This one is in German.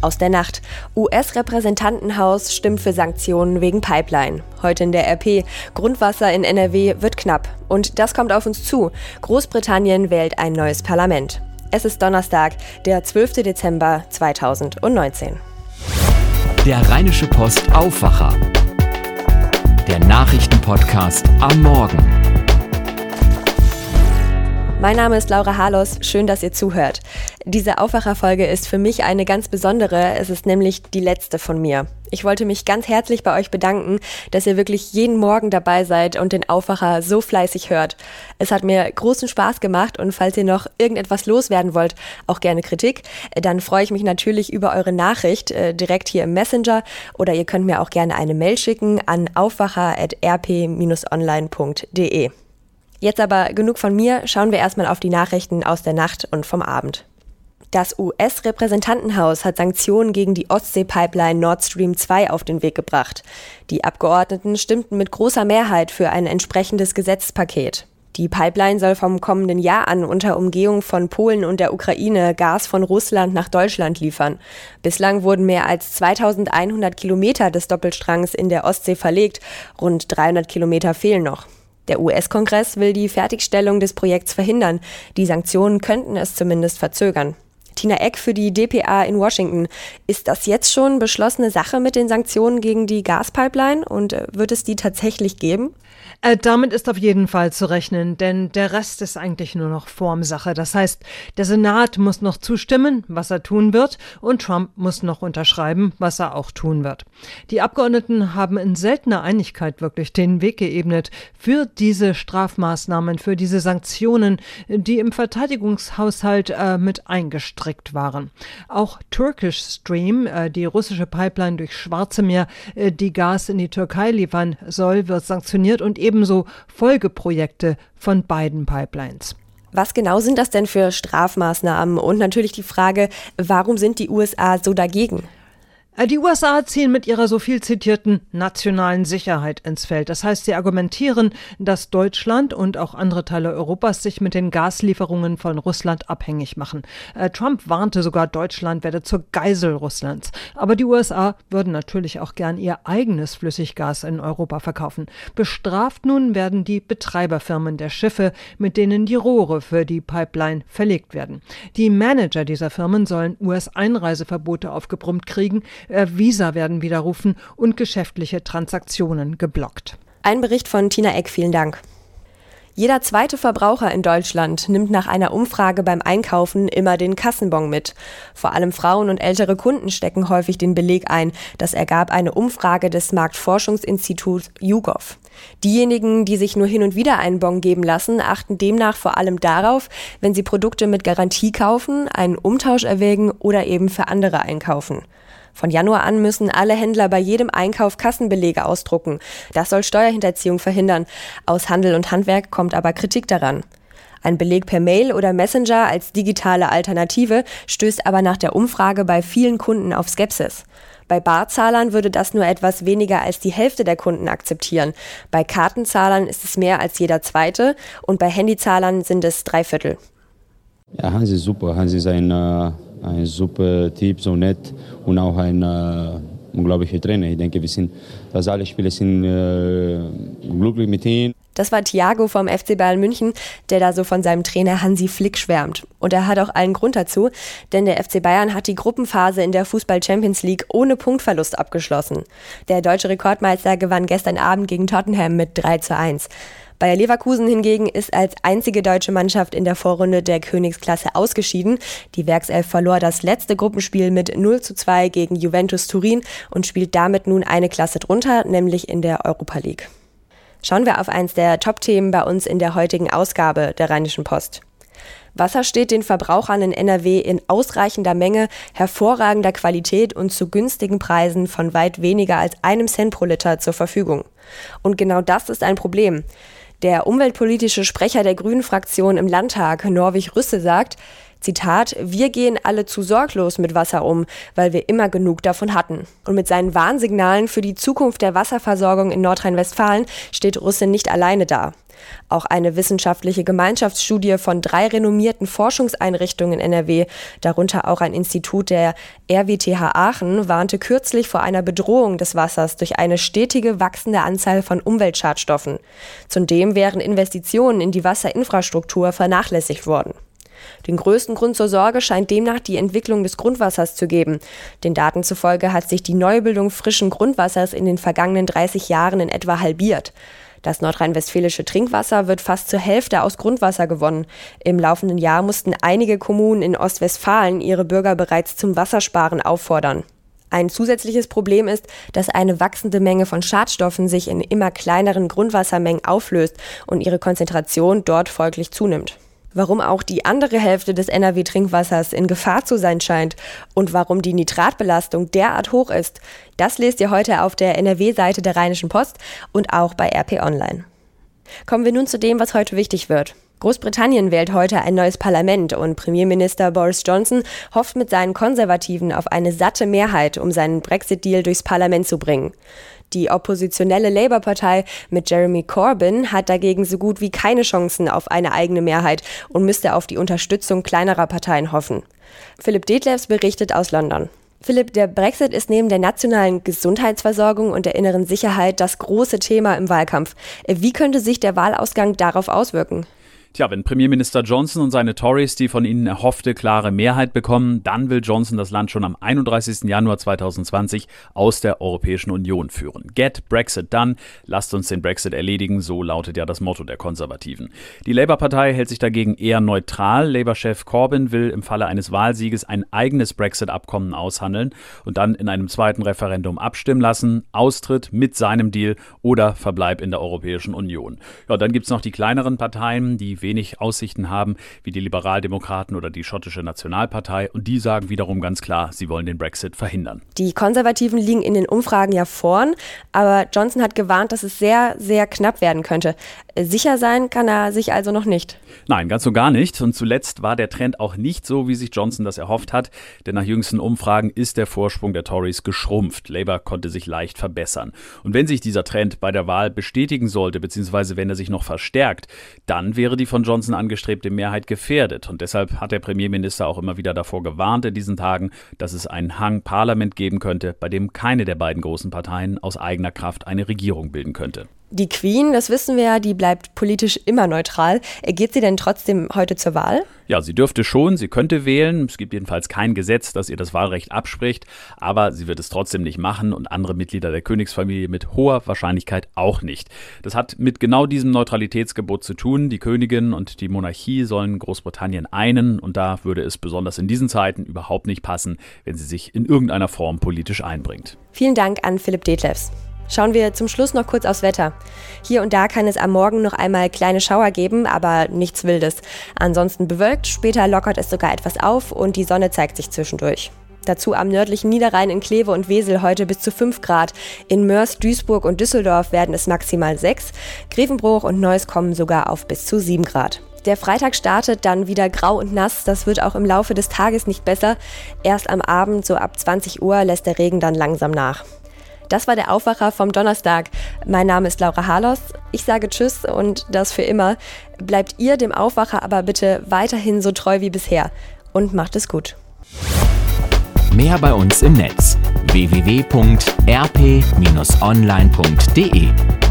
Aus der Nacht. US-Repräsentantenhaus stimmt für Sanktionen wegen Pipeline. Heute in der RP. Grundwasser in NRW wird knapp. Und das kommt auf uns zu. Großbritannien wählt ein neues Parlament. Es ist Donnerstag, der 12. Dezember 2019. Der Rheinische Post Aufwacher. Der Nachrichtenpodcast am Morgen. Mein Name ist Laura Harlos. Schön, dass ihr zuhört. Diese Aufwacherfolge ist für mich eine ganz besondere. Es ist nämlich die letzte von mir. Ich wollte mich ganz herzlich bei euch bedanken, dass ihr wirklich jeden Morgen dabei seid und den Aufwacher so fleißig hört. Es hat mir großen Spaß gemacht und falls ihr noch irgendetwas loswerden wollt, auch gerne Kritik, dann freue ich mich natürlich über eure Nachricht äh, direkt hier im Messenger oder ihr könnt mir auch gerne eine Mail schicken an aufwacher.rp-online.de. Jetzt aber genug von mir, schauen wir erstmal auf die Nachrichten aus der Nacht und vom Abend. Das US-Repräsentantenhaus hat Sanktionen gegen die Ostsee-Pipeline Nord Stream 2 auf den Weg gebracht. Die Abgeordneten stimmten mit großer Mehrheit für ein entsprechendes Gesetzpaket. Die Pipeline soll vom kommenden Jahr an unter Umgehung von Polen und der Ukraine Gas von Russland nach Deutschland liefern. Bislang wurden mehr als 2100 Kilometer des Doppelstrangs in der Ostsee verlegt. Rund 300 Kilometer fehlen noch. Der US-Kongress will die Fertigstellung des Projekts verhindern. Die Sanktionen könnten es zumindest verzögern. Tina Eck für die DPA in Washington. Ist das jetzt schon beschlossene Sache mit den Sanktionen gegen die Gaspipeline und äh, wird es die tatsächlich geben? Äh, damit ist auf jeden Fall zu rechnen, denn der Rest ist eigentlich nur noch Formsache. Das heißt, der Senat muss noch zustimmen, was er tun wird, und Trump muss noch unterschreiben, was er auch tun wird. Die Abgeordneten haben in seltener Einigkeit wirklich den Weg geebnet für diese Strafmaßnahmen, für diese Sanktionen, die im Verteidigungshaushalt äh, mit eingestrickt waren. Auch Turkish Stream, äh, die russische Pipeline durch Schwarze Meer, äh, die Gas in die Türkei liefern soll, wird sanktioniert und ebenso Folgeprojekte von beiden Pipelines. Was genau sind das denn für Strafmaßnahmen? Und natürlich die Frage, warum sind die USA so dagegen? Äh, die USA ziehen mit ihrer so viel zitierten nationalen Sicherheit ins Feld. Das heißt, sie argumentieren, dass Deutschland und auch andere Teile Europas sich mit den Gaslieferungen von Russland abhängig machen. Äh, Trump warnte sogar, Deutschland werde zur Geisel Russlands. Aber die USA würden natürlich auch gern ihr eigenes Flüssiggas in Europa verkaufen. Bestraft nun werden die Betreiberfirmen der Schiffe, mit denen die Rohre für die Pipeline verlegt werden. Die Manager dieser Firmen sollen US-Einreiseverbote aufgebrummt kriegen, äh, Visa werden widerrufen und geschäftliche Transaktionen geblockt. Ein Bericht von Tina Eck, vielen Dank. Jeder zweite Verbraucher in Deutschland nimmt nach einer Umfrage beim Einkaufen immer den Kassenbon mit. Vor allem Frauen und ältere Kunden stecken häufig den Beleg ein. Das ergab eine Umfrage des Marktforschungsinstituts YouGov. Diejenigen, die sich nur hin und wieder einen Bon geben lassen, achten demnach vor allem darauf, wenn sie Produkte mit Garantie kaufen, einen Umtausch erwägen oder eben für andere einkaufen. Von Januar an müssen alle Händler bei jedem Einkauf Kassenbelege ausdrucken. Das soll Steuerhinterziehung verhindern. Aus Handel und Handwerk kommt aber Kritik daran. Ein Beleg per Mail oder Messenger als digitale Alternative stößt aber nach der Umfrage bei vielen Kunden auf Skepsis. Bei Barzahlern würde das nur etwas weniger als die Hälfte der Kunden akzeptieren. Bei Kartenzahlern ist es mehr als jeder zweite und bei Handyzahlern sind es drei Viertel. Ja, Hansi ist super. Hansi ist ein, äh, ein super Typ, so nett und auch ein äh, unglaublicher Trainer. Ich denke, wir sind, dass alle Spieler sind äh, glücklich mit ihm. Das war Thiago vom FC Bayern München, der da so von seinem Trainer Hansi Flick schwärmt. Und er hat auch allen Grund dazu, denn der FC Bayern hat die Gruppenphase in der Fußball Champions League ohne Punktverlust abgeschlossen. Der deutsche Rekordmeister gewann gestern Abend gegen Tottenham mit 3 zu 1. Bayer Leverkusen hingegen ist als einzige deutsche Mannschaft in der Vorrunde der Königsklasse ausgeschieden. Die Werkself verlor das letzte Gruppenspiel mit 0 zu 2 gegen Juventus Turin und spielt damit nun eine Klasse drunter, nämlich in der Europa League. Schauen wir auf eins der Top-Themen bei uns in der heutigen Ausgabe der Rheinischen Post. Wasser steht den Verbrauchern in NRW in ausreichender Menge, hervorragender Qualität und zu günstigen Preisen von weit weniger als einem Cent pro Liter zur Verfügung. Und genau das ist ein Problem. Der umweltpolitische Sprecher der Grünen-Fraktion im Landtag, Norwig Rüsse, sagt, Zitat, wir gehen alle zu sorglos mit Wasser um, weil wir immer genug davon hatten. Und mit seinen Warnsignalen für die Zukunft der Wasserversorgung in Nordrhein-Westfalen steht Russe nicht alleine da. Auch eine wissenschaftliche Gemeinschaftsstudie von drei renommierten Forschungseinrichtungen in NRW, darunter auch ein Institut der RWTH Aachen, warnte kürzlich vor einer Bedrohung des Wassers durch eine stetige wachsende Anzahl von Umweltschadstoffen. Zudem wären Investitionen in die Wasserinfrastruktur vernachlässigt worden. Den größten Grund zur Sorge scheint demnach die Entwicklung des Grundwassers zu geben. Den Daten zufolge hat sich die Neubildung frischen Grundwassers in den vergangenen 30 Jahren in etwa halbiert. Das nordrhein-westfälische Trinkwasser wird fast zur Hälfte aus Grundwasser gewonnen. Im laufenden Jahr mussten einige Kommunen in Ostwestfalen ihre Bürger bereits zum Wassersparen auffordern. Ein zusätzliches Problem ist, dass eine wachsende Menge von Schadstoffen sich in immer kleineren Grundwassermengen auflöst und ihre Konzentration dort folglich zunimmt warum auch die andere Hälfte des NRW-Trinkwassers in Gefahr zu sein scheint und warum die Nitratbelastung derart hoch ist, das lest ihr heute auf der NRW-Seite der Rheinischen Post und auch bei RP Online. Kommen wir nun zu dem, was heute wichtig wird. Großbritannien wählt heute ein neues Parlament und Premierminister Boris Johnson hofft mit seinen Konservativen auf eine satte Mehrheit, um seinen Brexit-Deal durchs Parlament zu bringen. Die oppositionelle Labour-Partei mit Jeremy Corbyn hat dagegen so gut wie keine Chancen auf eine eigene Mehrheit und müsste auf die Unterstützung kleinerer Parteien hoffen. Philipp Detlefs berichtet aus London. Philipp, der Brexit ist neben der nationalen Gesundheitsversorgung und der inneren Sicherheit das große Thema im Wahlkampf. Wie könnte sich der Wahlausgang darauf auswirken? Tja, wenn Premierminister Johnson und seine Tories die von ihnen erhoffte klare Mehrheit bekommen, dann will Johnson das Land schon am 31. Januar 2020 aus der Europäischen Union führen. Get Brexit done, lasst uns den Brexit erledigen, so lautet ja das Motto der Konservativen. Die Labour-Partei hält sich dagegen eher neutral. Labour-Chef Corbyn will im Falle eines Wahlsieges ein eigenes Brexit-Abkommen aushandeln und dann in einem zweiten Referendum abstimmen lassen. Austritt mit seinem Deal oder Verbleib in der Europäischen Union. Ja, dann gibt es noch die kleineren Parteien, die wenig Aussichten haben, wie die Liberaldemokraten oder die schottische Nationalpartei. Und die sagen wiederum ganz klar, sie wollen den Brexit verhindern. Die Konservativen liegen in den Umfragen ja vorn, aber Johnson hat gewarnt, dass es sehr, sehr knapp werden könnte. Sicher sein kann er sich also noch nicht. Nein, ganz so gar nicht. Und zuletzt war der Trend auch nicht so, wie sich Johnson das erhofft hat, denn nach jüngsten Umfragen ist der Vorsprung der Tories geschrumpft. Labour konnte sich leicht verbessern. Und wenn sich dieser Trend bei der Wahl bestätigen sollte, beziehungsweise wenn er sich noch verstärkt, dann wäre die von Johnson angestrebte Mehrheit gefährdet. Und deshalb hat der Premierminister auch immer wieder davor gewarnt in diesen Tagen, dass es einen Hang Parlament geben könnte, bei dem keine der beiden großen Parteien aus eigener Kraft eine Regierung bilden könnte. Die Queen, das wissen wir ja, die bleibt politisch immer neutral. Geht sie denn trotzdem heute zur Wahl? Ja, sie dürfte schon, sie könnte wählen. Es gibt jedenfalls kein Gesetz, das ihr das Wahlrecht abspricht, aber sie wird es trotzdem nicht machen und andere Mitglieder der Königsfamilie mit hoher Wahrscheinlichkeit auch nicht. Das hat mit genau diesem Neutralitätsgebot zu tun. Die Königin und die Monarchie sollen Großbritannien einen und da würde es besonders in diesen Zeiten überhaupt nicht passen, wenn sie sich in irgendeiner Form politisch einbringt. Vielen Dank an Philipp Detlefs. Schauen wir zum Schluss noch kurz aufs Wetter. Hier und da kann es am Morgen noch einmal kleine Schauer geben, aber nichts Wildes. Ansonsten bewölkt, später lockert es sogar etwas auf und die Sonne zeigt sich zwischendurch. Dazu am nördlichen Niederrhein in Kleve und Wesel heute bis zu 5 Grad. In Mörs, Duisburg und Düsseldorf werden es maximal 6. Grevenbruch und Neuss kommen sogar auf bis zu 7 Grad. Der Freitag startet dann wieder grau und nass. Das wird auch im Laufe des Tages nicht besser. Erst am Abend, so ab 20 Uhr, lässt der Regen dann langsam nach. Das war der Aufwacher vom Donnerstag. Mein Name ist Laura Harlos. Ich sage Tschüss und das für immer. Bleibt ihr dem Aufwacher aber bitte weiterhin so treu wie bisher und macht es gut. Mehr bei uns im Netz www.rp-online.de